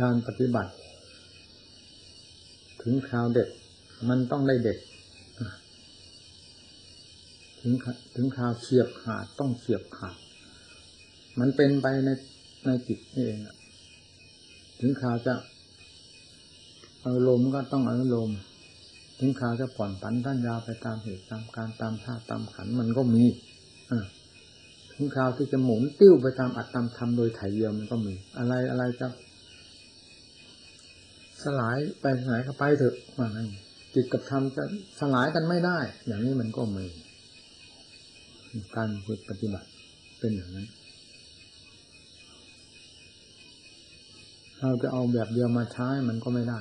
การปฏิบัติ ถึงคราวเด็ดมันต้องได้เด็ดถึงถึงคราวเฉียบขาดต้องเฉียบขาด มันเป็นไปในในจิตนี่เองถึงคราวจะอารมณ์ก็ต้องอารมณ์ถึงคราวจะผ่อนผันท่านยาวไปตามเหตุตามการตามธาตุตามขันมันก็มีอถึงคราวที่จะหมุนติ้วไปตามอัตตามธรรมโดยไถ่เยียมมันก็มี อะไรอะไรจะ สลายไปไหนก็ไปเถอะว่าไงจิตกับธรรมจะสลายกันไม่ได้ อย่างนี้มันก็มีการฝึกปฏิบัติเป็นอย่างนั้น เราจะเอาแบบเดียวมาใช้มันก็ไม่ได้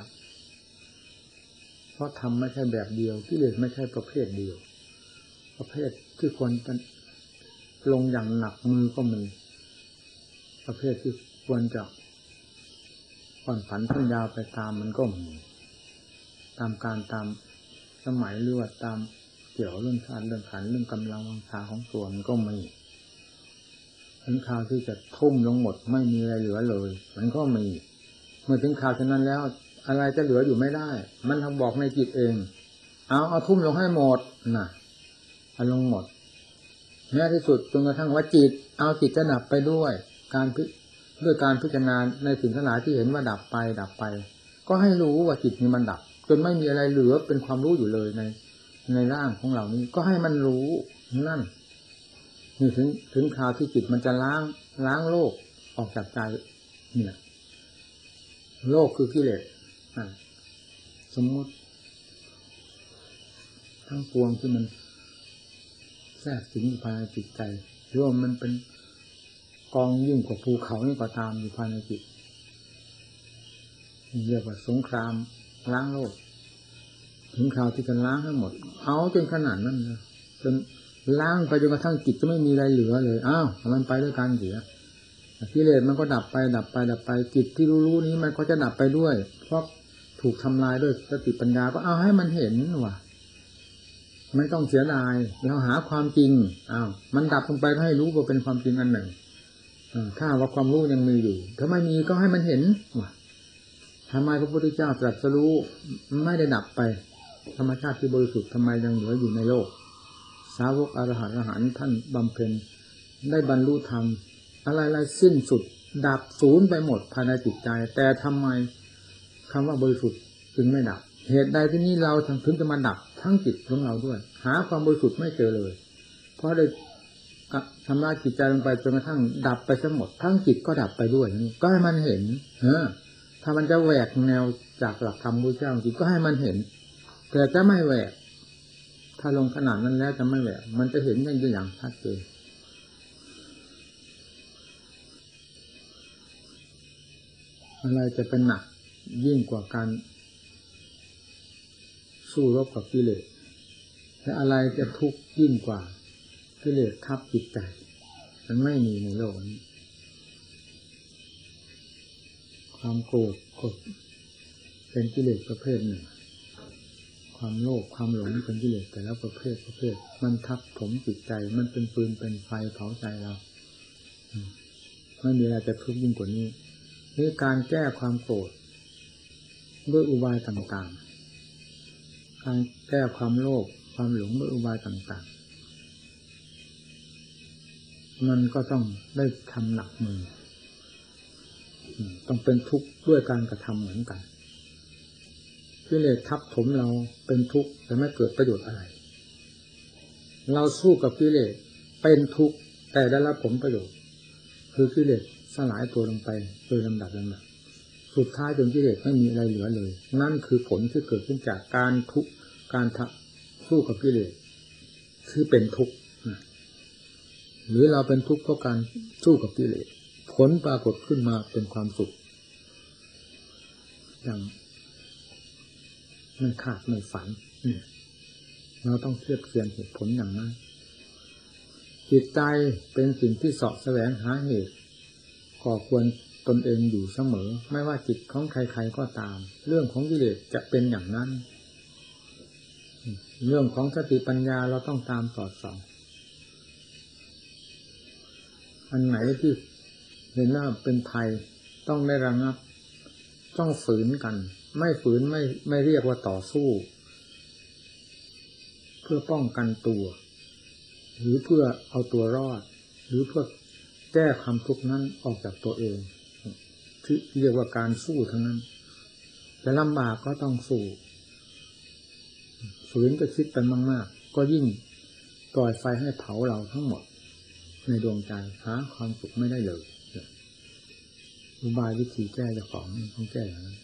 เพราะทำไม่ใช่แบบเดียวกิเลสไม่ใช่ประเภทเดียว ประเภทที่ควรจะลงอย่างหนักมือก็มี ประเภทที่ควรจะ อนผันพันยาวไปตามมันก็มีตามการตามสมัยหรือว่าตามเกี่ยวเรื่องชาติเรื่องขันเรื่องกำลังวังชาของตัวมันก็มีถึงคราวที่จะทุ่มลงหมดไม่มีอะไรเหลือเลย มันก็มี เมื่อถึงคราวฉะนั้นแล้ว อะไรจะเหลืออยู่ไม่ได้ มันทำบอกในจิตเอง เอาเอาทุ่มลงให้หมดน่ะเอาลงหมดแม้ที่สุดจนกระทั่งว่าจิต เอาจิตจะดับไปด้วย การพิ ด้วยการพิจารณาในสิ่งทั้งหลายที่เห็นว่าดับไปดับไป ก็ให้รู้ว่าจิตนี้มันดับ จนไม่มีอะไรเหลือเป็นความรู้อยู่เลยในในร่างของเหล่านี้ ก็ให้มันรู้นั่นนี่ถึงถึงคราวที่จิตมันจะล้างล้างโลกออกจากใจเนี่ย โลกคือกิเลสสมมติ ทั้งปวงที่มันแทรกสิงภายในจิตใจหรือว่ามันเป็น กองยิ่งกว่าภูเขานี่ก็ตามอยู่ภายในจิตเรียกว่าสงครามล้างโลก ถึงคราวที่จะล้างให้งหมด เอาจนขนาดนั้นเลยจนล้างไปจนกระทั่งจิตจะไม่มีอะไรเหลือเลยอ้าวมันไปด้วยกันเสียกิเลสมันก็ดับไปดับไปดับไปจิตที่รู้ๆนี้มันก็จะดับไปด้วย เพราะถูกทำลายด้วยสติปัญญาก็เอาให้มันเห็นว่าไม่ต้องเสียดายเราหาความจริงอ้าวมันดับลงไปให้รู้ว่าเป็นความจริงอันหนึ่ง ถ้าว่าความรู้ยังมีอยู่ ถ้าไม่มีก็ให้มันเห็นทำไมพระพุทธเจ้าตรัสรู้ไม่ได้ดับไป ธรรมชาติที่บริสุทธิ์ทำไมยังเหลืออยู่ในโลก สาวกอรหันต์อรหันต์ท่านบำเพ็ญได้บรรลุธรรม อะไรๆสิ้นสุด ดับศูนย์ไปหมดภายในจิตใจ แต่ทำไมคำว่าบริสุทธิ์จึงไม่ดับ เหตุใดที่นี้เราถึงจะมาดับทั้งจิตของเราด้วย หาความบริสุทธิ์ไม่เจอเลย เพราะได้ ทำลายจิตใจลงไปจนกระทั่งดับไปทั้งหมดทั้งจิตก็ดับไปด้วยนี่ก็ให้มันเห็นเออถ้ามันจะแหวกแนวจากหลักธรรมพระเจ้าจริงก็ให้มันเห็น แต่จะไม่แหวก ถ้าลงขนาดนั้นแล้วจะไม่แหวก มันจะเห็นได้อย่างชัดเจนอะไรจะเป็นหนักยิ่งกว่าการสู้รบกับกิเลสและอะไรจะทุกข์ยิ่งกว่า กิเลสทับจิตใจ มันไม่มีในโลกนี้ ความโกรธก็เป็นกิเลสประเภทหนึ่ง ความโลภความหลงเป็นกิเลสแต่ละประเภทประเภท มันทับผมจิตใจ มันเป็นปืนเป็นไฟเผาใจเราไม่มีอะไรจะทุกข์ยิ่งกว่านี้นี่การแก้ความโกรธด้วยอุบายต่างๆ การแก้ความโลภความหลงด้วยอุบายต่างๆ มันก็ต้องได้ทำหนักมือ ต้องเป็นทุกข์ด้วยการกระทำเหมือนกันกิเลสทับถมเราเป็นทุกข์แต่ไม่เกิดประโยชน์อะไร เราสู้กับกิเลสเป็นทุกข์แต่ได้รับผลประโยชน์ คือกิเลสสลายตัวลงไปโดยลำดับลำดับสุดท้ายจนกิเลสไม่มีอะไรเหลือเลย นั่นคือผลที่เกิดขึ้นจากการทุกข์การสู้กับกิเลสคือเป็นทุกข์ หรือเราเป็นทุกข์เพราะการสู้กับกิเลสผลปรากฏขึ้นมาเป็นความสุข อย่างไม่ขาดไม่ฝันเราต้องเทียบเทียนเหตุผลอย่างนั้นจิตใจเป็นสิ่งที่สาะแสวงหาเหตุก่อควรตนเองอยู่เสมอ ไม่ว่าจิตของใครๆก็ตาม เรื่องของกิเลสจะเป็นอย่างนั้น เรื่องของสติปัญญาเราต้องตามสอดส่อง อันไหนที่เห็นว่าเป็นภัยต้องได้ระงับ ต้องฝืนกัน ไม่ฝืนไม่ไม่เรียกว่าต่อสู้ เพื่อป้องกันตัว หรือเพื่อเอาตัวรอด หรือเพื่อแก้ความทุกข์นั้นออกจากตัวเองที่เรียกว่าการสู้ทั้งนั้นแต่ลำบากก็ต้องสู้ฝืนจะคิดกันมากๆก็ยิ่งปล่อยไฟให้เผาเราทั้งหมด ในดวงใจหาความสุขไม่ได้เลยอุบายวิธีแก้จ้าของต้องแก้อย่างนั้น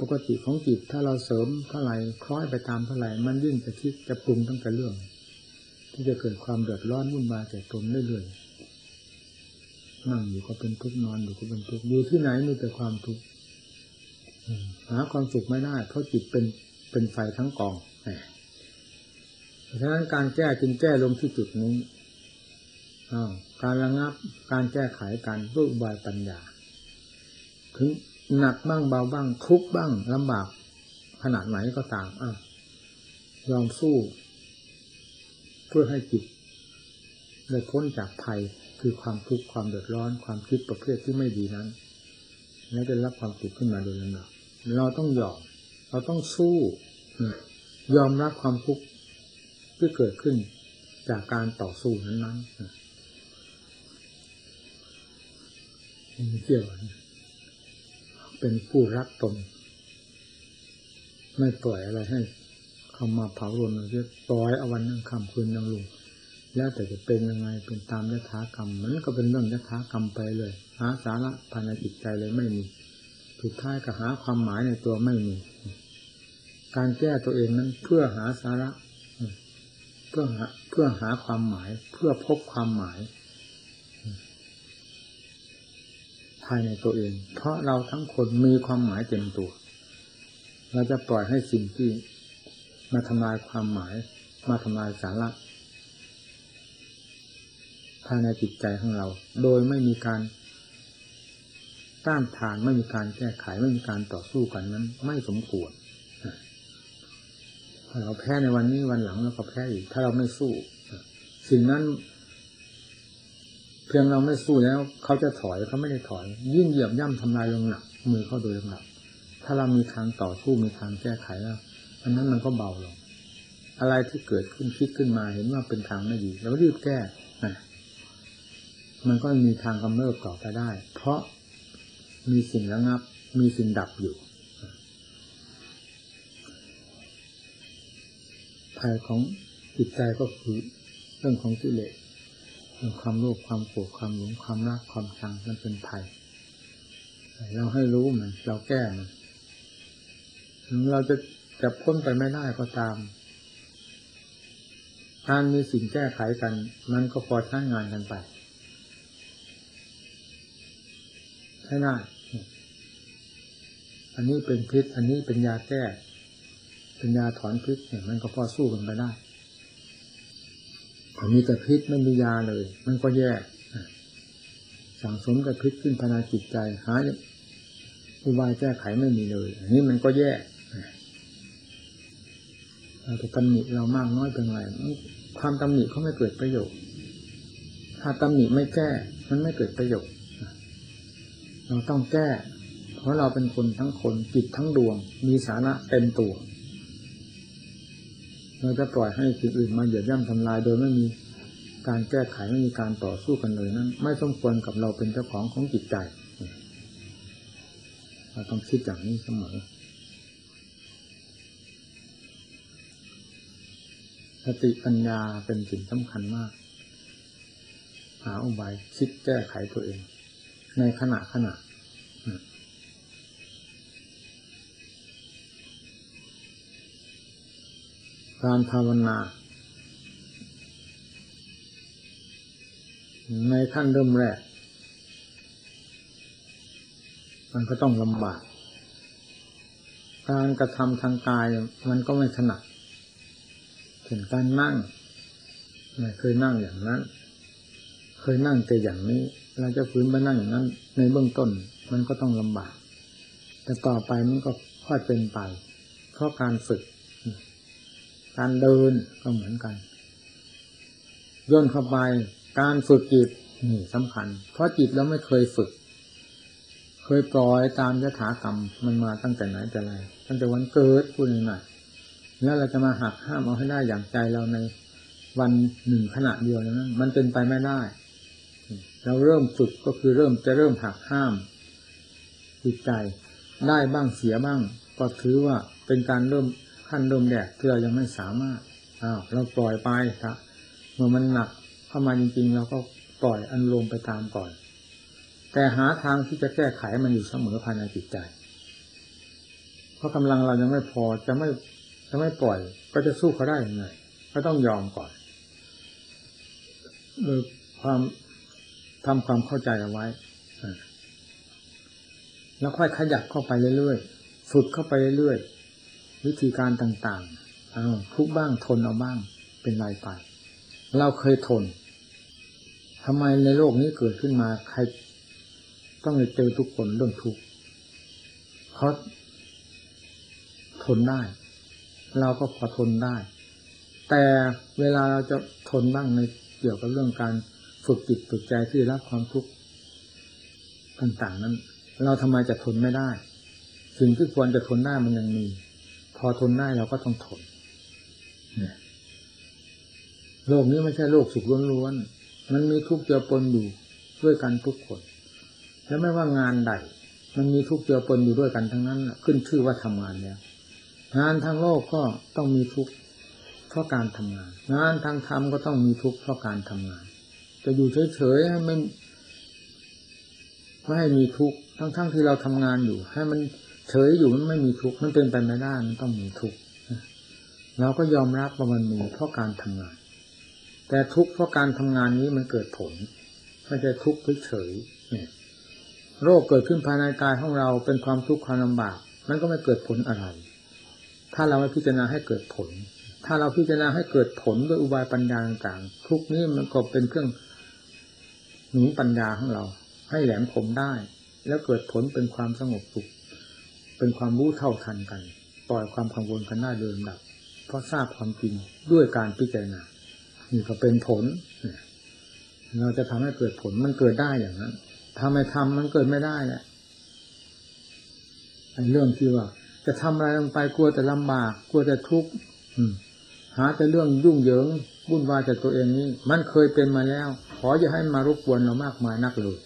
ปกติของจิตถ้าเราเสริมเท่าไหร่คล้อยไปตามเท่าไหร่มันยิ่งจะคิดจะปรุงตั้งแต่เรื่อง ที่จะเกิดความเดือดร้อนวุ่นวายแก่ตนเรื่อยๆนั่งอยู่ก็เป็นทุกข์นอนอยู่ก็เป็นทุกข์อยู่ที่ไหนมีแต่ความทุกข์หาความสุขไม่ได้เพราะจิตเป็นเป็นไฟทั้งกองเพราะฉะนั้นการแก้จึงแก้ลงที่จุดนี้ การระงับการแก้ไขการด้วยอุบายปัญญา ถึงหนักบ้างเบาบ้างทุกบ้างลำบากขนาดไหนก็ตามอะยอมสู้ เพื่อให้จิตได้พ้นจากภัยคือความทุกข์ความเดือดร้อน ความคิดประเภทที่ไม่ดีนั้น แล้วจะรับความสุขขึ้นมาโดยลำดับเราต้องยอม เราต้องสู้ ยอมรับความทุกข์ที่เกิดขึ้นจากการต่อสู้นั้นๆ มีเกี่ยวเป็นผู้รักตน ไม่ปล่อยอะไรให้เข้ามาเผารนเราจะปล่อยเอาวันนั่งคำคืนยังลุงแล้วแต่จะเป็นยังไงเป็นตามยถากรรม มันก็เป็นเรื่องยถากรรมไปเลย หาสาระภายในจิตใจเลยไม่มีสุดท้ายก็หาความหมายในตัวไม่มี การแก้ตัวเองนั้นเพื่อหาสาระ เพื่อหาเพื่อหาความหมาย เพื่อพบความหมาย ภายในตัวเอง เพราะเราทั้งคนมีความหมายเต็มตัว เราจะปล่อยให้สิ่งที่มาทำลายความหมาย มาทำลายสาระภายในจิตใจของเรา โดยไม่มีการต้านทานไม่มีการแก้ไขไม่มีการต่อสู้กันนั้น ไม่สมควรเราแพ้ในวันนี้วันหลังเราก็แพ้อีก ถ้าเราไม่สู้ สิ่งนั้น เพียงเราไม่สู้แล้ว เขาจะถอยเขาไม่ได้ถอย ยิ่งเหยียบย่ำทำลายลงหนักมือเขาโดยหนักถ้าเรามีทางต่อสู้มีทางแก้ไขแล้วอันนั้นมันก็เบาลง อะไรที่เกิดขึ้นคิดขึ้นมาเห็นว่าเป็นทางไม่ดีเรารีบแก้มันก็มีทางกำเริบต่อไปได้ เพราะมีสิ่งระงับ มีสิ่งดับอยู่ภัยของจิตใจก็คือเรื่องของกิเลส ความโลภความโกรธความหลงความรักความชังมันเป็นภัยเราให้รู้มันเราแก้มันถึงเราจะจะพ้นไปไม่ได้ก็ตามการมีสิ่งแก้ไขกัน มันก็พอใช้งานกันไปใช้ได้อันนี้เป็นพิษ อันนี้เป็นยาแก้ เป็นยาถอนพิษเนี่ยมันก็พอสู้กันไปได้ ถ้ามีแต่พิษไม่มียาเลย มันก็แย่สั่งสมกับพิษขึ้นภายในจิตใจหาอุบายแก้ไขไม่มีเลย อันนี้มันก็แย่เราจะตำหนิเรามากน้อยเป็นไรความตำหนิเขาไม่เกิดประโยชน์ ถ้าตำหนิไม่แก้ มันไม่เกิดประโยชน์ เราต้องแก้ เพราะเราเป็นคนทั้งคนจิตทั้งดวง มีสาระเต็มตัว เราจะปล่อยให้สิ่งอื่นมาเหยียบย่ำทำลายโดยไม่มีการแก้ไขไม่มีการต่อสู้กันเลยนั้นไม่สมควรกับเราเป็นเจ้าของของจิตใจเราต้องคิดอย่างนี้เสมอสติปัญญาเป็นสิ่งสำคัญมาก หาอุบายคิดแก้ไขตัวเอง ในขณะขณะ การภาวนา ในขั้นเริ่มแรก มันก็ต้องลำบาก การกระทำทางกายมันก็ไม่ถนัดถึงการนั่งไม่เคยนั่งอย่างนั้น เคยนั่งแต่อย่างนี้ เราจะฝืนไปนั่งอย่างนั้น ในเบื้องต้นมันก็ต้องลำบาก แต่ต่อไปมันก็ค่อยเป็นไป เพราะการฝึก การเดินก็เหมือนกันย่นเข้าไปการฝึกจิตนี่สำคัญ เพราะจิตเราไม่เคยฝึก เคยปล่อยตามยถากรรมมันมาตั้งแต่ไหนแต่ไรตั้งแต่วันเกิดพูดง่ายๆแล้วเราจะมาหักห้ามเอาให้ได้อย่างใจเราในวันหนึ่งขณะเดียวนั้นมันเป็นไปไม่ได้ เราเริ่มจุดก็คือเริ่มจะเริ่มหักห้ามจิตใจได้บ้างเสียบ้างก็ถือว่าเป็นการเริ่ม ขั้นเริ่มแรกที่เรายังไม่สามารถอ้าวเราปล่อยไปครับเมื่อมันหนักเข้ามาจริงๆเราก็ปล่อยอันลมไปตามก่อน แต่หาทางที่จะแก้ไขมันอยู่เสมอภายในจิตใจ เพราะกำลังเรายังไม่พอจะไม่จะไม่ปล่อย ก็จะสู้เขาได้ยังไงก็ต้องยอมก่อนโดยความทำความเข้าใจเอาไว้แล้วค่อยขยับเข้าไปเรื่อยๆฝึกเข้าไปเรื่อยๆ วิธีการต่างๆเอาทุกบ้างทนเอาบ้างเป็นไรไป เราเคยทนทำไมในโลกนี้เกิดขึ้นมา ใครต้องเจอทุกคนเรื่องทุกข์เพราะทนได้ เราก็พอทนได้ แต่เวลาเราจะทนบ้างในเกี่ยวกับเรื่องการฝึกจิตฝึกใจที่รับความทุกข์ต่างๆนั้น เราทำไมจะทนไม่ได้ สิ่งที่ควรจะทนได้มันยังมี พอทนได้เราก็ต้องทนโลกนี้ไม่ใช่โลกสุขล้วนๆ มันมีทุกข์เจือปนอยู่ด้วยกันทุกคน แล้วไม่ว่างานใด มันมีทุกข์เจือปนอยู่ด้วยกันทั้งนั้นขึ้นชื่อว่าทำงานแล้ว งานทางโลกก็ต้องมีทุกข์เพราะการทำงาน งานทางธรรมก็ต้องมีทุกข์เพราะการทำงาน จะอยู่เฉยๆให้ไม่ไม่ให้มีทุกข์ทั้งๆที่เราทำงานอยู่ ให้มัน เฉยอยู่มันไม่มีทุกข์มันเป็นไปไม่ได้มันต้องมีทุกข์เราก็ยอมรับว่ามันมีเพราะการทำงาน แต่ทุกข์เพราะการทำงานนี้มันเกิดผลไม่ใช่ทุกข์เฉยๆโรคเกิดขึ้นภายในกายของเราเป็นความทุกข์ความลำบาก มันก็ไม่เกิดผลอะไร ถ้าเราไม่พิจารณาให้เกิดผล ถ้าเราพิจารณาให้เกิดผลด้วยอุบายปัญญาต่างๆทุกนี้มันก็เป็นเครื่องหนุนปัญญาของเรา ให้แหลมคมได้ แล้วเกิดผลเป็นความสงบสุข เป็นความรู้เท่าทันกันปล่อยความกังวลกันได้เดิมดับ เพราะทราบความจริงด้วยการพิจารณานี่ก็เป็นผล เราจะทำให้เกิดผลมันเกิดได้อย่างนั้นทำไมทำมันเกิดไม่ได้แหละเรื่องที่ว่า จะทำอะไรลงไปกลัวแต่ลำบากกลัวแต่ทุกข์หาแต่เรื่องยุ่งเหยิงวุ่นวายจากตัวเองนี้ มันเคยเป็นมาแล้ว ขออย่าให้มารบกวนเรามากมายนักเลย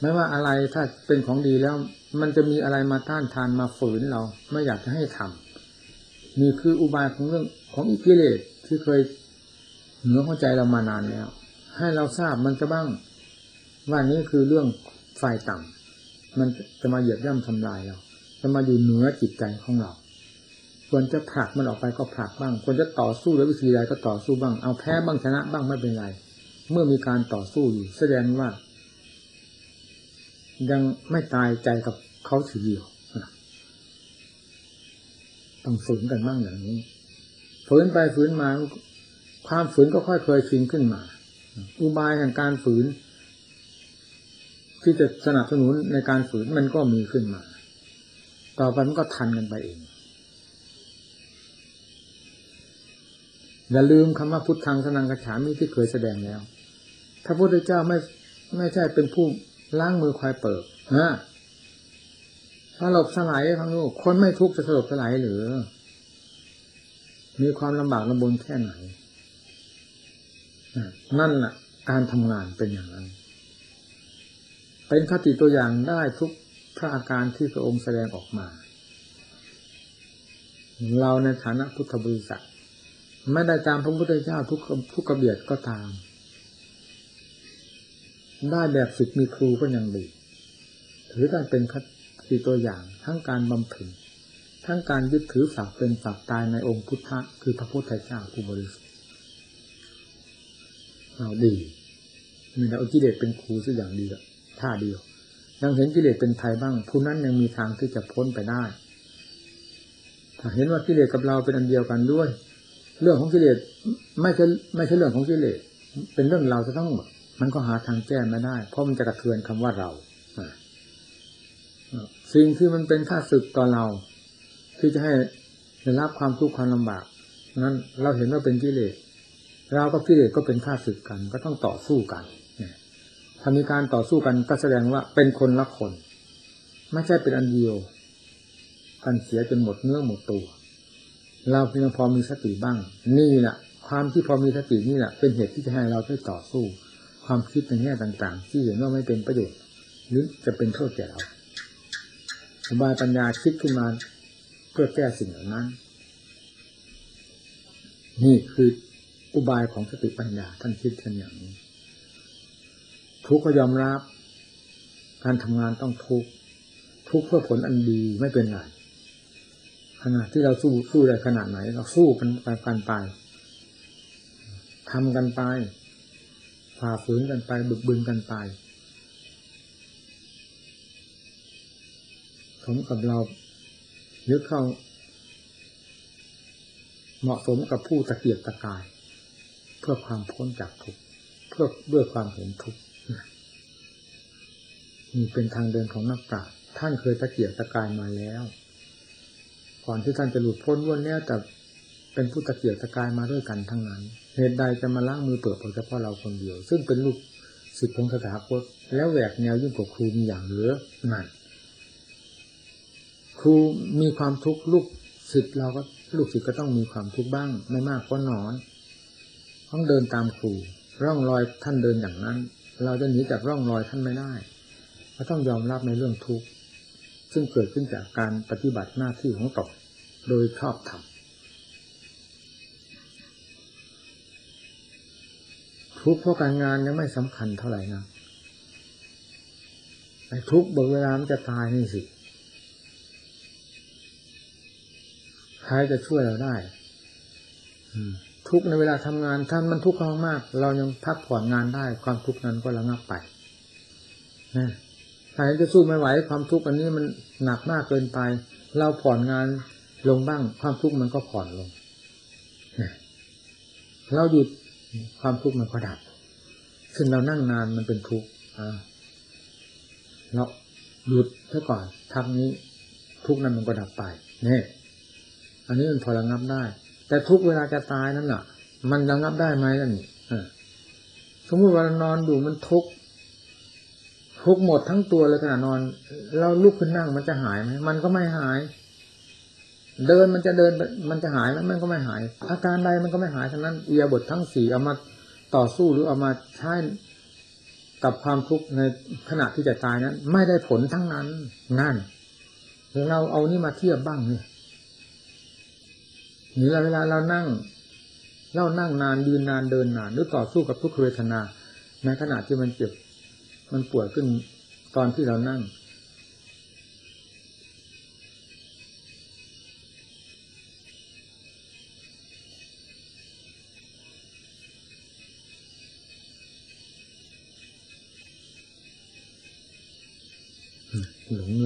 ไม่ว่าอะไรถ้าเป็นของดีแล้ว มันจะมีอะไรมาต้านทานมาฝืนเรา ไม่อยากจะให้ทำนี่คืออุบายของเรื่องของอิกิเลสที่เคยเหนือเข้าใจเรามานานแล้ว ให้เราทราบมันจะบ้าง ว่านี้คือเรื่องไฟต่ำมันจะมาเหยียบย่ำทำลายเราจะมาอยู่เหนือจิตใจของเราควรจะผลักมันออกไปก็ผลักบ้างควรจะต่อสู้ด้วยวิธีใดก็ต่อสู้บ้าง เอาแพ้บ้างชนะบ้างไม่เป็นไร เมื่อมีการต่อสู้อยู่ แสดงว่า ยังไม่ตายใจกับเขาทีเดียวต้องฝืนกันบ้างอย่างนี้ฝืนไปฝืนมา ความฝืนก็ค่อยเคยชินขึ้นมา อุบายแห่งการฝืน ที่จะสนับสนุนในการฝืนมันก็มีขึ้นมา ต่อไปมันก็ทันกันไปเอง อย่าลืมคำว่าพุทธังสนังกระฉามิที่เคยแสดงแล้ว ถ้าพระพุทธเจ้าไม่ไม่ใช่เป็นผู้ ล้างมือควายเปิดฮะสลบสลายทั้งโลกคนไม่ทุกข์จะสลบสลายหรือ มีความลำบากลำบนแค่ไหน นั่นแหละการทำงานเป็นอย่างนั้นเป็นคติตัวอย่างได้ทุกพระอาการที่พระองค์แสดงออกมา เราในฐานะพุทธบริษัท ไม่ได้ตามพระพุทธเจ้าทุกทุกกระเบียดก็ตาม ได้แบบสิทธิ์มีครูก็ยังดี ถือได้เป็นคติตัวอย่างทั้งการบำเพ็ญทั้งการยึดถือฝากเป็นฝากตายในองค์พุทธะคือพระพุทธเจ้าผู้บริสุทธิ์เราดีมีแต่อกิเลสเป็นครูสักอย่างดีอะท่าเดียว ยังเห็นกิเลสเป็นไทยบ้าง ผู้นั้นยังมีทางที่จะพ้นไปได้ ถ้าเห็นว่ากิเลสกับเราเป็นอันเดียวกันด้วย เรื่องของกิเลสไม่ใช่ไม่ใช่เรื่องของกิเลสเป็นเรื่องเราจะต้องหมด มันก็หาทางแก้ไม่ได้ เพราะมันจะกระเทือนคำว่าเราสิ่งที่มันเป็นค่าศึกต่อเรา ที่จะให้ได้รับความทุกข์ความลำบาก นั้นเราเห็นว่าเป็นกิเลสเรากับกิเลสก็เป็นค่าศึกกัน ก็ต้องต่อสู้กันถ้ามีการต่อสู้กันก็แสดงว่าเป็นคนละคน ไม่ใช่เป็นอันเดียวกันเสียจนหมดเนื้อหมดตัว เราเพียงพอมีสติบ้าง นี่แหละความที่พอมีสตินี่แหละเป็นเหตุที่จะให้เราได้ต่อสู้ ความคิดในแง่ต่างๆ ที่เห็นว่าไม่เป็นประโยชน์หรือจะเป็นโทษแก่เราสบายปัญญาคิดขึ้นมาเพื่อแก้สิ่งเหล่านั้น นี่คืออุบายของสติปัญญาท่านคิดกันอย่างนี้ ทุกข์ก็ยอมรับ การทำงานต้องทุกข์ทุกเพื่อผลอันดีไม่เป็นไรขนาดที่เราสู้สู้ได้ขนาดไหน เราสู้กันไปกันไปทำกันไป ฝ่าฝืนกันไปบึกบึนกันไปสมกับเรายึดเข้า เหมาะสมกับผู้ตะเกียกตะกาย เพื่อความพ้นจากทุกข์เพื่อด้วยความเห็นทุกข์นี่เป็นทางเดินของนักปราชญ์ท่านเคยตะเกียกตะกายมาแล้ว ก่อนที่ท่านจะหลุดพ้นวนแล้วแต่ เป็นผู้ตะเกียกตะกายมาด้วยกันทั้งนั้น เหตุใดจะมาล้างมือเปิดเผยเฉพาะเราคนเดียว ซึ่งเป็นลูกศิษย์ของสถาคตแล้วแหวกแนวยิ่งกว่าครูมีอย่างเหลือนั่นครูมีความทุกข์ลูกศิษย์เราก็ลูกศิษย์ก็ต้องมีความทุกข์บ้าง ไม่มากก็น้อยต้องเดินตามครู ร่องรอยท่านเดินอย่างนั้น เราจะหนีจากร่องรอยท่านไม่ได้เราต้องยอมรับในเรื่องทุกข์ซึ่งเกิดขึ้นจากการปฏิบัติหน้าที่ของตนโดยชอบธรรม ทุกข์เพราะการงานยังไม่สำคัญเท่าไหร่นะไอ้ทุกข์เบิกเวลามันจะตายนี่สิใครจะช่วยเราได้ทุกข์ในเวลาทำงานท่านมันทุกข์มากเรายังพักผ่อนงานได้ ความทุกข์นั้นก็ระงับไปนะใครจะสู้ไม่ไหว ความทุกข์อันนี้มันหนักมากเกินไป เราผ่อนงานลงบ้าง ความทุกข์มันก็ผ่อนลงเราหยุด ความทุกข์มันก็ดับ ซึ่งเรานั่งนานมันเป็นทุกข์เราหยุดซะก่อนทักนี้ ทุกข์นั้นมันก็ดับไปเนี่ยอันนี้มันพอระงับได้ แต่ทุกเวลาจะตายนั่นแหละมันระงับได้ไหมนั่นนี่สมมติว่านอนอยู่มันทุกข์ทุกหมดทั้งตัวเลยขณะนอน เราลุกขึ้นนั่งมันจะหายไหมมันก็ไม่หาย เดินมันจะเดินมันจะหายไหมมันก็ไม่หาย อาการใดมันก็ไม่หายทั้งนั้นเอียบททั้งสี่เอามาต่อสู้หรือเอามาใช้กับความทุกข์ในขณะที่จะตายนั้น ไม่ได้ผลทั้งนั้นนั่นเราเอานี่มาเทียบบ้างนี่หรือเวลาเรานั่งเรานั่งนานยืนนานเดินนานหรือต่อสู้กับทุกขเวทนาในขณะที่มันเจ็บมันปวดขึ้นตอนที่เรานั่ง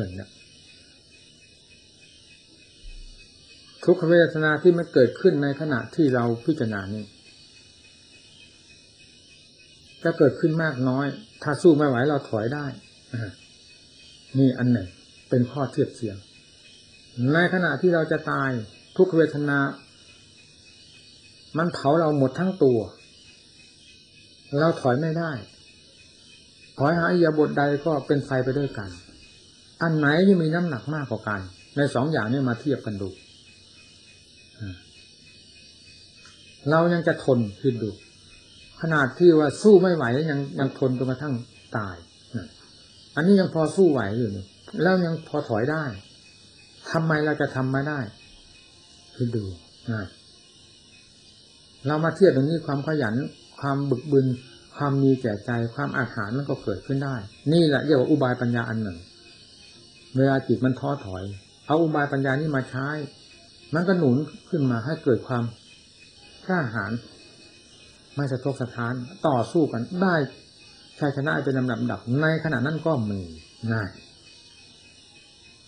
หลงเงินนะทุกขเวทนาที่มันเกิดขึ้นในขณะที่เราพิจารณานี้จะเกิดขึ้นมากน้อย ถ้าสู้ไม่ไหวเราถอยได้นี่อันหนึ่ง เป็นข้อเทียบเทียง ในขณะที่เราจะตายทุกเวทนา มันเผาเราหมดทั้งตัว เราถอยไม่ได้ ถอยหาอียาบทใดก็เป็นไฟไปด้วยกัน อันไหนที่มีน้ำหนักมากกว่ากัน ในสองอย่างนี้มาเทียบกันดูเรายังจะทนคิดดู ขนาดที่ว่าสู้ไม่ไหวยังยังทนจนกระทั่งตายอันนี้ยังพอสู้ไหวอยู่แล้วยังพอถอยได้ทำไมเราจะทำไม่ได้คือดูนะเรามาเทียบตรงนี้ความขยัน ความบึกบึนความมีแก่ใจ ความอาหารมันก็เกิดขึ้นได้ นี่แหละเรียกว่าอุบายปัญญาอันหนึ่ง เวลาจิตมันท้อถอย เอาอุบายปัญญานี้มาใช้ มันก็หนุนขึ้นมาให้เกิดความกล้าหาญไม่สะทกสะท้านต่อสู้กันได้ชัยชนะเป็นลำดับดับในขณะนั้นก็มีง่าย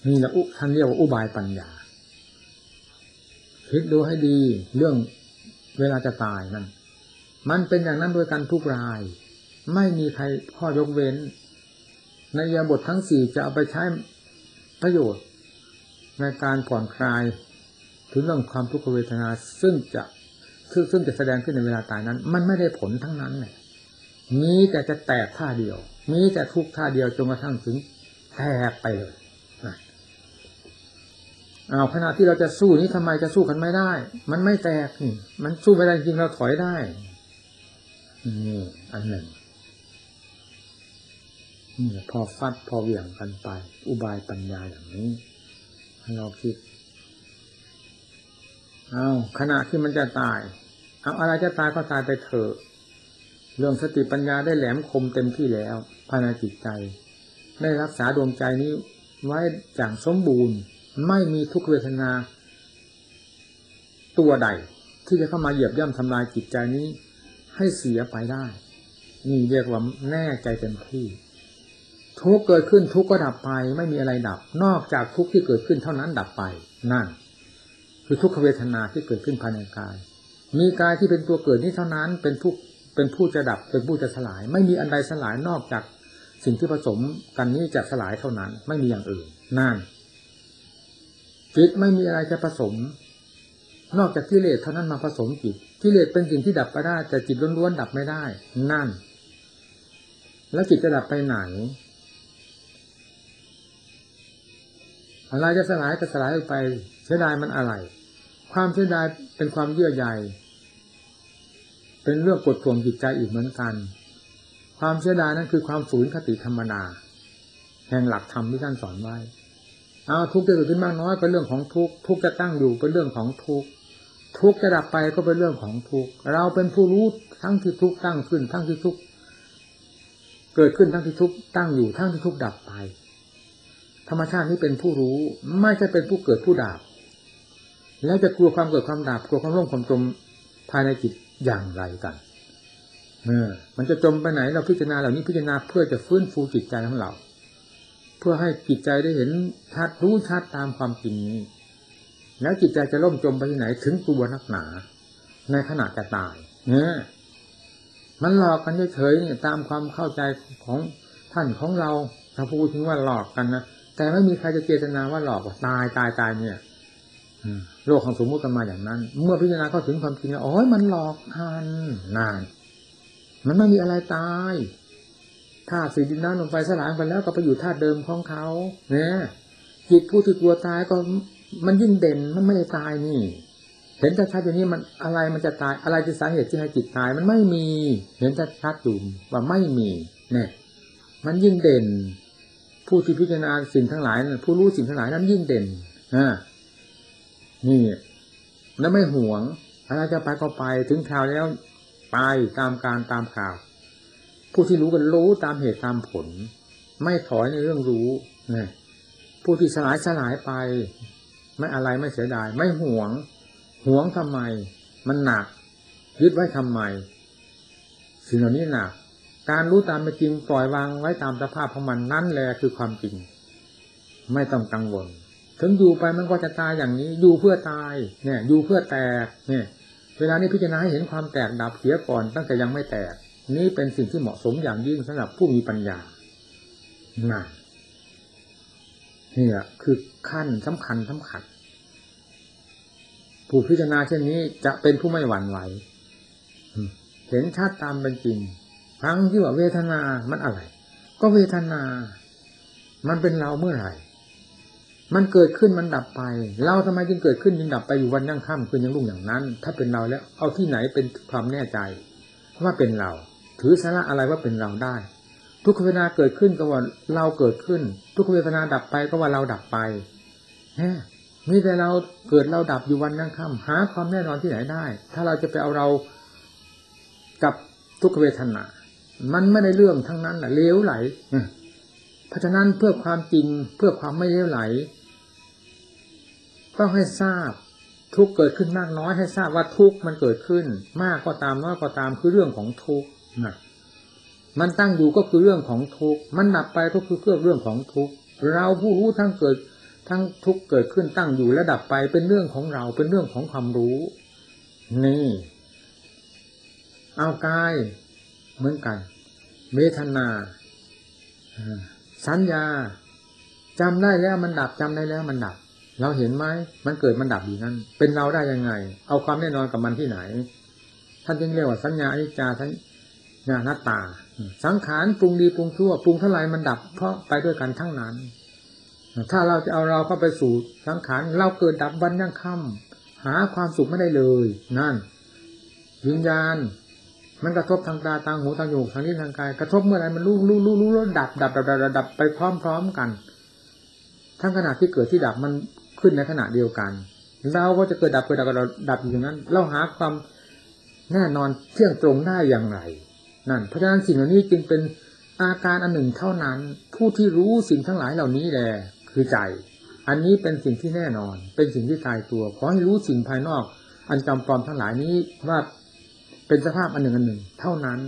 นี่แหละอุท่านเรียกว่าอุบายปัญญาคิดดูให้ดีเรื่องเวลาจะตายนั่นมันเป็นอย่างนั้นโดยกันทุกราย ไม่มีใครข้อยกเว้น ในยาบททั้งสี่จะเอาไปใช้ ประโยชน์ในการผ่อนคลายถึงเรื่องความทุกขเวทนาซึ่งจะซึ่งซึ่งจะแสดงขึ้นในเวลาตายนั้น มันไม่ได้ผลทั้งนั้นเลยมีแต่จะแตกท่าเดียว มีแต่ทุกท่าเดียวจนกระทั่งถึงแตกไปเลยเอาขณะที่เราจะสู้นี้ทำไมจะสู้กันไม่ได้ มันไม่แตกนี่มันสู้ไม่ได้จริงเราถอยได้นี่อันหนึ่ง นี่พอฟัดพอเหวี่ยงกันไป อุบายปัญญาอย่างนี้ให้เราคิดเอาขณะที่มันจะตายเอาอะไรจะตายก็ตายไปเถอะเรื่องสติปัญญาได้แหลมคมเต็มที่แล้วภายในจิตใจ ได้รักษาดวงใจนี้ไว้อย่างสมบูรณ์ ไม่มีทุกเวทนา ตัวใด ที่จะเข้ามาเหยียบย่ำทำลายจิตใจนี้ ให้เสียไปได้ นี่เรียกว่าแน่ใจเต็มที่ ทุกเกิดขึ้นทุกก็ดับไป ไม่มีอะไรดับ นอกจากทุกที่เกิดขึ้นเท่านั้นดับไปนั่น คือทุกขเวทนาที่เกิดขึ้นภายในกาย มีกายที่เป็นตัวเกิดนี้เท่านั้นเป็นผู้เป็นผู้จะดับเป็นผู้จะสลาย ไม่มีอันใดสลายนอกจากสิ่งที่ผสมกันนี้จะสลายเท่านั้น ไม่มีอย่างอื่นนั่นจิตไม่มีอะไรจะผสม นอกจากกิเลสเท่านั้นมาผสมจิตกิเลสเป็นสิ่งที่ดับไปได้แต่จิตล้วนๆดับไม่ได้ นั่น แล้วจิตจะดับไปไหน อะไรจะสลายก็สลายไป เสียดายมันอะไร ความเสียดายเป็นความเยื่อใยเป็นเรื่องกดท่วงจิตใจอีกเหมือนกัน ความเสียดายนั้นคือความฝืนคติธรรมนาแห่งหลักธรรมที่ท่านสอนไว้ เอาทุกข์จะเกิดขึ้นมากน้อยเป็นเรื่องของทุกข์ทุกข์จะตั้งอยู่เป็นเรื่องของทุกข์ทุกข์จะดับไปก็เป็นเรื่องของทุกข์เราเป็นผู้รู้ทั้งที่ทุกข์ตั้งขึ้น ทั้งที่ทุกข์เกิดขึ้นทั้งที่ทุกข์ตั้งอยู่ทั้งที่ทุกข์ดับไป ธรรมชาตินี้เป็นผู้รู้ ไม่ใช่เป็นผู้เกิดผู้ดับแล้วจะกลัวความเกิดความดับกลัวความร่มความจมภายในจิตอย่างไรกันเออมันจะจมไปไหนเราพิจารณาเหล่านี้พิจารณาเพื่อจะฟื้นฟูจิตใจของเรา เพื่อให้จิตใจได้เห็นชัดรู้ชัดตามความจริงนี้ แล้วจิตใจจะล่มจมไปที่ไหนถึงตัวนักหนา ในขณะจะตายเนี่ยมันหลอกกันเฉยๆเนี่ยตามความเข้าใจของท่านของเราถ้าพูดถึงว่าหลอกกันนะ แต่ไม่มีใครจะเจตนาว่าหลอกว่าตายตายตายเนี่ยโลกของสมมุติมาอย่างนั้น เมื่อพิจารณาเข้าถึงความจริงแล้วโอ้ยมันหลอกกันนาน มันไม่มีอะไรตายธาตุสีดินน้ำลมไฟสลายไปแล้วก็ไปอยู่ธาตุเดิมของเขาเนี่ยจิตผู้ที่กลัวตายก็มันยิ่งเด่นมันไม่ได้ตายนี่ เห็นชัดๆอย่างนี้มันอะไรมันจะตายอะไรที่สาเหตุที่ให้จิตตาย มันไม่มี เห็นชัดๆอยู่ว่าไม่มี เนี่ย มันยิ่งเด่น ผู้ที่พิจารณาสิ่งทั้งหลายผู้รู้สิ่งทั้งหลายนั้นยิ่งเด่นอ่านี่แล้วไม่หวงอะไรจะไปก็ไปถึงคราวแล้วไปตามการตามข่าว ผู้ที่รู้กันรู้ตามเหตุตามผล ไม่ถอยในเรื่องรู้นี่ผู้ที่สลายสลายไป ไม่อะไรไม่เสียดาย ไม่หวง หวงทำไม มันหนักยึดไว้ทำไมสิ่งเหล่านี้หนัก การรู้ตามเป็นจริงปล่อยวางไว้ตามสภาพของมันนั่นแหละคือความจริง ไม่ต้องกังวล ถึงอยู่ไปมันก็จะตายอย่างนี้ อยู่เพื่อตาย เนี่ย อยู่เพื่อแตก เนี่ย เวลานี้พิจารณาให้เห็นความแตกดับเสียก่อนตั้งแต่ยังไม่แตก นี่เป็นสิ่งที่เหมาะสมอย่างยิ่งสำหรับผู้มีปัญญาน่ะนี่แหละคือขั้นสำคัญสำคัญผู้พิจารณาเช่นนี้จะเป็นผู้ไม่หวั่นไหว เห็นชัดตามเป็นจริง ทั้งที่ว่าเวทนา มันอะไร ก็เวทนา มันเป็นเราเมื่อไหร่ มันเกิดขึ้นมันดับไป เราทำไมจึงเกิดขึ้นจึงดับไปอยู่วันยั่งค่ำคืนยังรุ่งอย่างนั้น ถ้าเป็นเราแล้ว เอาที่ไหนเป็นความแน่ใจว่าเป็นเรา ถือสาระอะไรว่าเป็นเราได้ ทุกขเวทนาเกิดขึ้นก็ว่าเราเกิดขึ้น ทุกขเวทนาดับไปก็ว่าเราดับไปฮมีแต่เราเกิดเราดับอยู่วันยั่งค่ำหาความแน่นอนที่ไหนได้ ถ้าเราจะไปเอาเรากับทุกขเวทนา มันไม่ได้เรื่องทั้งนั้นแหละเลี้ยวไหลเพราะฉะนั้นเพื่อความจริงเพื่อความไม่เลี้ยวไหล ต้องให้ทราบทุกเกิดขึ้นมากน้อยให้ทราบว่าทุกมันเกิดขึ้น มากก็ตามน้อยก็ตามคือเรื่องของทุกนะมันตั้งอยู่ก็คือเรื่องของทุกมันดับไปก็คือเรื่องของทุกเราผู้รู้ทั้งเกิดทั้งทุกเกิดขึ้นตั้งอยู่และดับไปเป็นเรื่องของเราเป็นเรื่องของความรู้ นี่ เอากาย เหมือนกัน เวทนาสัญญาจำได้แล้วมันดับจำได้แล้วมันดับ เราเห็นไหมมันเกิดมันดับอยู่นั่นเป็นเราได้ยังไง เอาความแน่นอนกับมันที่ไหน ท่านจึงเรียกว่าสัญญาอนิจจาท่านญาณตา สังขารปรุงดีปรุงชั่วปรุงเท่าไรมันดับ เพราะไปด้วยกันทั้งนั้น ถ้าเราจะเอาเราเข้าไปสู่สังขารเราเกิดดับวันยังค่ำหาความสุขไม่ได้เลย นั่น วิญญาณ มันกระทบทางตาทางหูทางจมูกทางนิ้วทางกายกระทบเมื่อไรมันรู้รู้รู้รู้แล้วดับดับดับดับดับไปพร้อม ๆกัน ทั้งขณะที่เกิดที่ดับมันขึ้นในขณะเดียวกัน เราก็จะเกิดดับเกิดดับเราดับอยู่อย่างนั้น เราหาความแน่นอนเที่ยงตรงได้อย่างไร นั่น เพราะฉะนั้นสิ่งเหล่านี้จึงเป็นอาการอันหนึ่งเท่านั้น ผู้ที่รู้สิ่งทั้งหลายเหล่านี้แหละคือใจ อันนี้เป็นสิ่งที่แน่นอน เป็นสิ่งที่ตายตัวขอให้รู้สิ่งภายนอก อันจำปลอมทั้งหลายนี้ว่า เป็นสภาพอันหนึ่งอันหนึ่ง เท่านั้น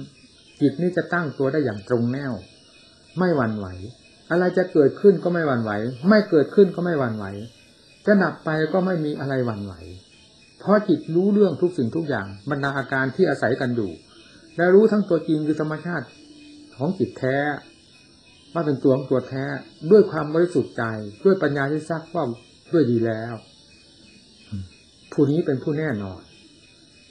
จิตนี้จะตั้งตัวได้อย่างตรงแนว ไม่หวั่นไหว อะไรจะเกิดขึ้นก็ไม่หวั่นไหว ไม่เกิดขึ้นก็ไม่หวั่นไหวจะดับไปก็ไม่มีอะไรหวั่นไหว เพราะจิตรู้เรื่องทุกสิ่งทุกอย่างบรรดาอาการที่อาศัยกันอยู่ และรู้ทั้งตัวจริงคือธรรมชาติของจิตแท้ว่าเป็นตัวของตัวแท้ด้วยความบริสุทธิ์ใจด้วยปัญญาที่ซักว่าด้วยดีแล้ว ผู้นี้เป็นผู้แน่นอน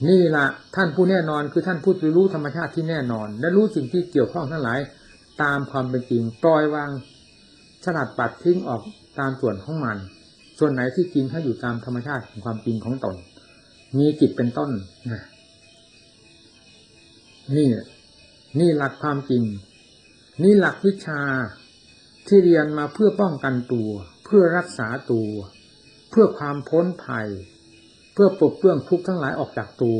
นี่ละท่านผู้แน่นอนคือท่านผู้รู้ธรรมชาติที่แน่นอน และรู้สิ่งที่เกี่ยวข้องทั้งหลาย ตามความเป็นจริงปล่อยวางฉลัดปัดทิ้งออกตามส่วนของมัน ส่วนไหนที่จริงให้อยู่ตามธรรมชาติของความจริงของตน มีจิตเป็นต้นนี่ นี่หลักความจริง นี่หลักวิชาที่เรียนมาเพื่อป้องกันตัว เพื่อรักษาตัว เพื่อความพ้นภัย เพื่อปลดเปลื้องทุกข์ทั้งหลายออกจากตัว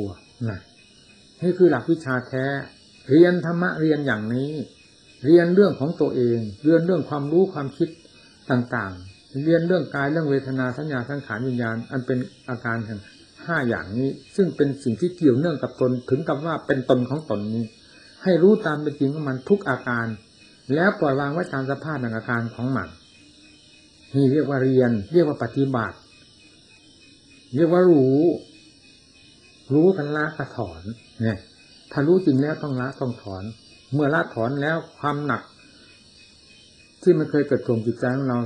นะนี่คือหลักวิชาแท้ เรียนธรรมะเรียนอย่างนี้ เรียนเรื่องของตัวเอง เรียนเรื่องความรู้ความคิดต่างๆ เรียนเรื่องกายเรื่องเวทนาสัญญาสังขารวิญญาณ อันเป็นอาการแห่งห้าอย่างนี้ ซึ่งเป็นสิ่งที่เกี่ยวเนื่องกับตนถึงกับว่าเป็นตนของตนนี้ ให้รู้ตามเป็นจริงของมันทุกอาการ แล้วปล่อยวางไว้ตามสภาพแห่งอาการของมันนี่เรียกว่าเรียน เรียกว่าปฏิบัติ เรียกว่ารู้ รู้กันละกระถอน เนี่ย ถ้ารู้จริงแล้วต้องละต้องถอน เมื่อละถอนแล้วความหนัก ที่มันเคยเกิดถ่วงจิตใจของเรา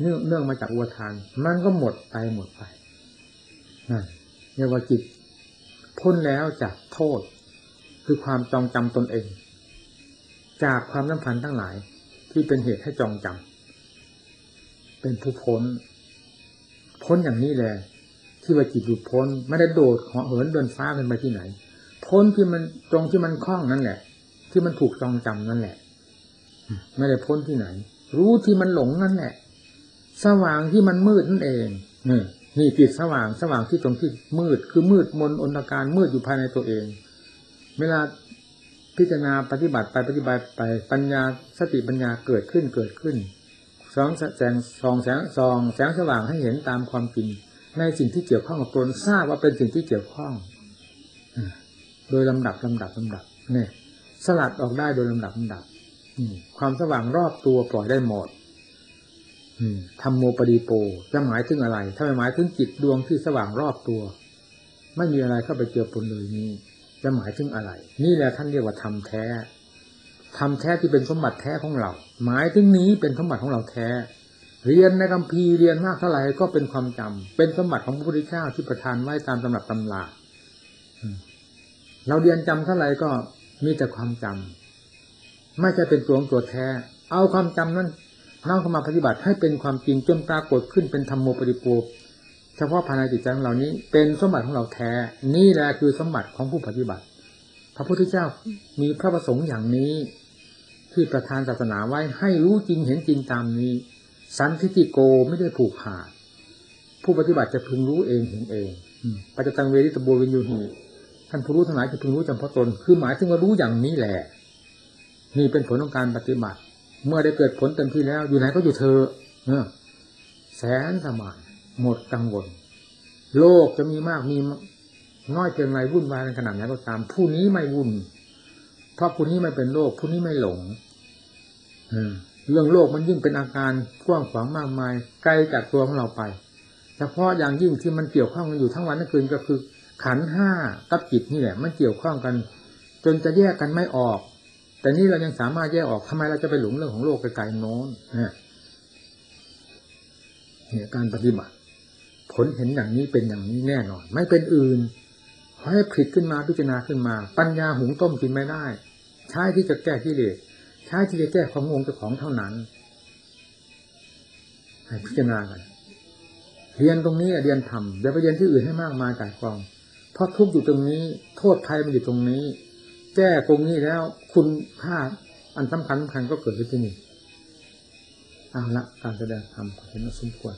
เนื่องเนื่องมาจากอุทาน มันก็หมดไปหมดไปนั่นเรียกว่าจิตพ้นแล้วจากโทษ คือความจองจำตนเอง จากความน้ำพันทั้งหลายที่เป็นเหตุให้จองจำเป็นผู้พ้น พ้นอย่างนี้แหละ ที่ว่าจิตหลุดพ้น ไม่ได้โดดเหาะเหินเดินฟ้าขึ้นไปที่ไหน พ้นที่มันตรงที่มันคล้องนั่นแหละ ที่มันถูกจองจำนั่นแหละ ไม่ได้พ้นที่ไหน รู้ที่มันหลงนั่นแหละ สว่างที่มันมืดนั่นเองนี่นี่จิตสว่างสว่างที่ตรงที่มืด คือมืดมนอนตการมืดอยู่ภายในตัวเอง เวลาพิจารณาปฏิบัติไปปฏิบัติไปปัญญาสติปัญญาเกิดขึ้นเกิดขึ้นสองแสงสองแสงสองแสงสว่างให้เห็นตามความจริง ในสิ่งที่เกี่ยวข้องกับตนทราบว่าเป็นสิ่งที่เกี่ยวข้องโดยลำดับลำดับลำดับเนี่ยสลัดออกได้โดยลำดับลำดับความสว่างรอบตัวปล่อยได้หมดทำโมปดีโปจะหมายถึงอะไร ถ้าไม่หมายถึงจิตดวงที่สว่างรอบตัว ไม่มีอะไรเข้าไปเกี่ยวปนเลยนี้ จะหมายถึงอะไร นี่แหละท่านเรียกว่าทำแท้ทำแท้ที่เป็นสมบัติแท้ของเรา หมายถึงนี้เป็นสมบัติของเราแท้ เรียนในคัมภีเรียนมากเท่าไหร่ก็เป็นความจำเป็นสมบัติของพระพุทธเจ้าที่ประทานไว้ตามตำรับตำราเราเรียนจำเท่าไหร่ก็มีแต่ความจำไม่ใช่เป็นตัวของตัวแท้ เอาความจำนั้นน้อมเข้ามาปฏิบัติให้เป็นความจริงจนปรากฏขึ้นเป็นธรรมโมปริโภเฉพาะภายในจิตใจของเรานี้ เป็นสมบัติของเราแท้ นี่แหละคือสมบัติของผู้ปฏิบัติ พระพุทธเจ้ามีพระประสงค์อย่างนี้ ที่ประธานศาสนาไว้ให้รู้จริงเห็นจริงตามนี้ สันทิติโกไม่ได้ผูกขาด ผู้ปฏิบัติจะพึงรู้เองเห็นเองปัจจตังเวริตบุวินยูหีท่านผู้รู้ทั้งหลายจะพึงรู้จำเพาะตน คือหมายถึงว่ารู้อย่างนี้แหละ นี่เป็นผลของการปฏิบัติ เมื่อได้เกิดผลเต็มที่แล้ว อยู่ไหนก็อยู่เธอเออแสนสมานหมดกังวล โลกจะมีมากมีน้อยเพียงไรวุ่นวายในขนาดไหนก็ตาม ผู้นี้ไม่วุ่น เพราะผู้นี้ไม่เป็นโลก ผู้นี้ไม่หลง เรื่องโลกมันยิ่งเป็นอาการกว้างขวางมากมาย ไกลจากตัวของเราไป เฉพาะอย่างยิ่งที่มันเกี่ยวข้องกันอยู่ทั้งวันทั้งคืนก็คือ ขันห้ากับจิตนี่แหละ มันเกี่ยวข้องกัน จนจะแยกกันไม่ออก แต่นี้เรายังสามารถแยกออกทำไมเราจะไปหลงเรื่องของโลกไกลๆโน้นเนี่ยการปฏิบัติ ผลเห็นอย่างนี้เป็นอย่างนี้แน่นอน ไม่เป็นอื่นให้ผิดขึ้นมาพิจารณาขึ้นมา ปัญญาหุงต้มกินไม่ได้ ใช้ที่จะแก้กิเลส ใช้ที่จะแก้ความงงเจ้าของเท่านั้น ให้พิจารณากันเรียนตรงนี้เรียนทำอย่าไปเรียนที่อื่นให้มากมายกายกอง เพราะทุกอยู่ตรงนี้ โทษภัยมันอยู่ตรงนี้ แก้ตรงนี้แล้ว คุณค่าอันสำคัญสำคัญก็เกิดขึ้นที่นี่เอาละการแสดงธรรมขอเห็นว่าสมควร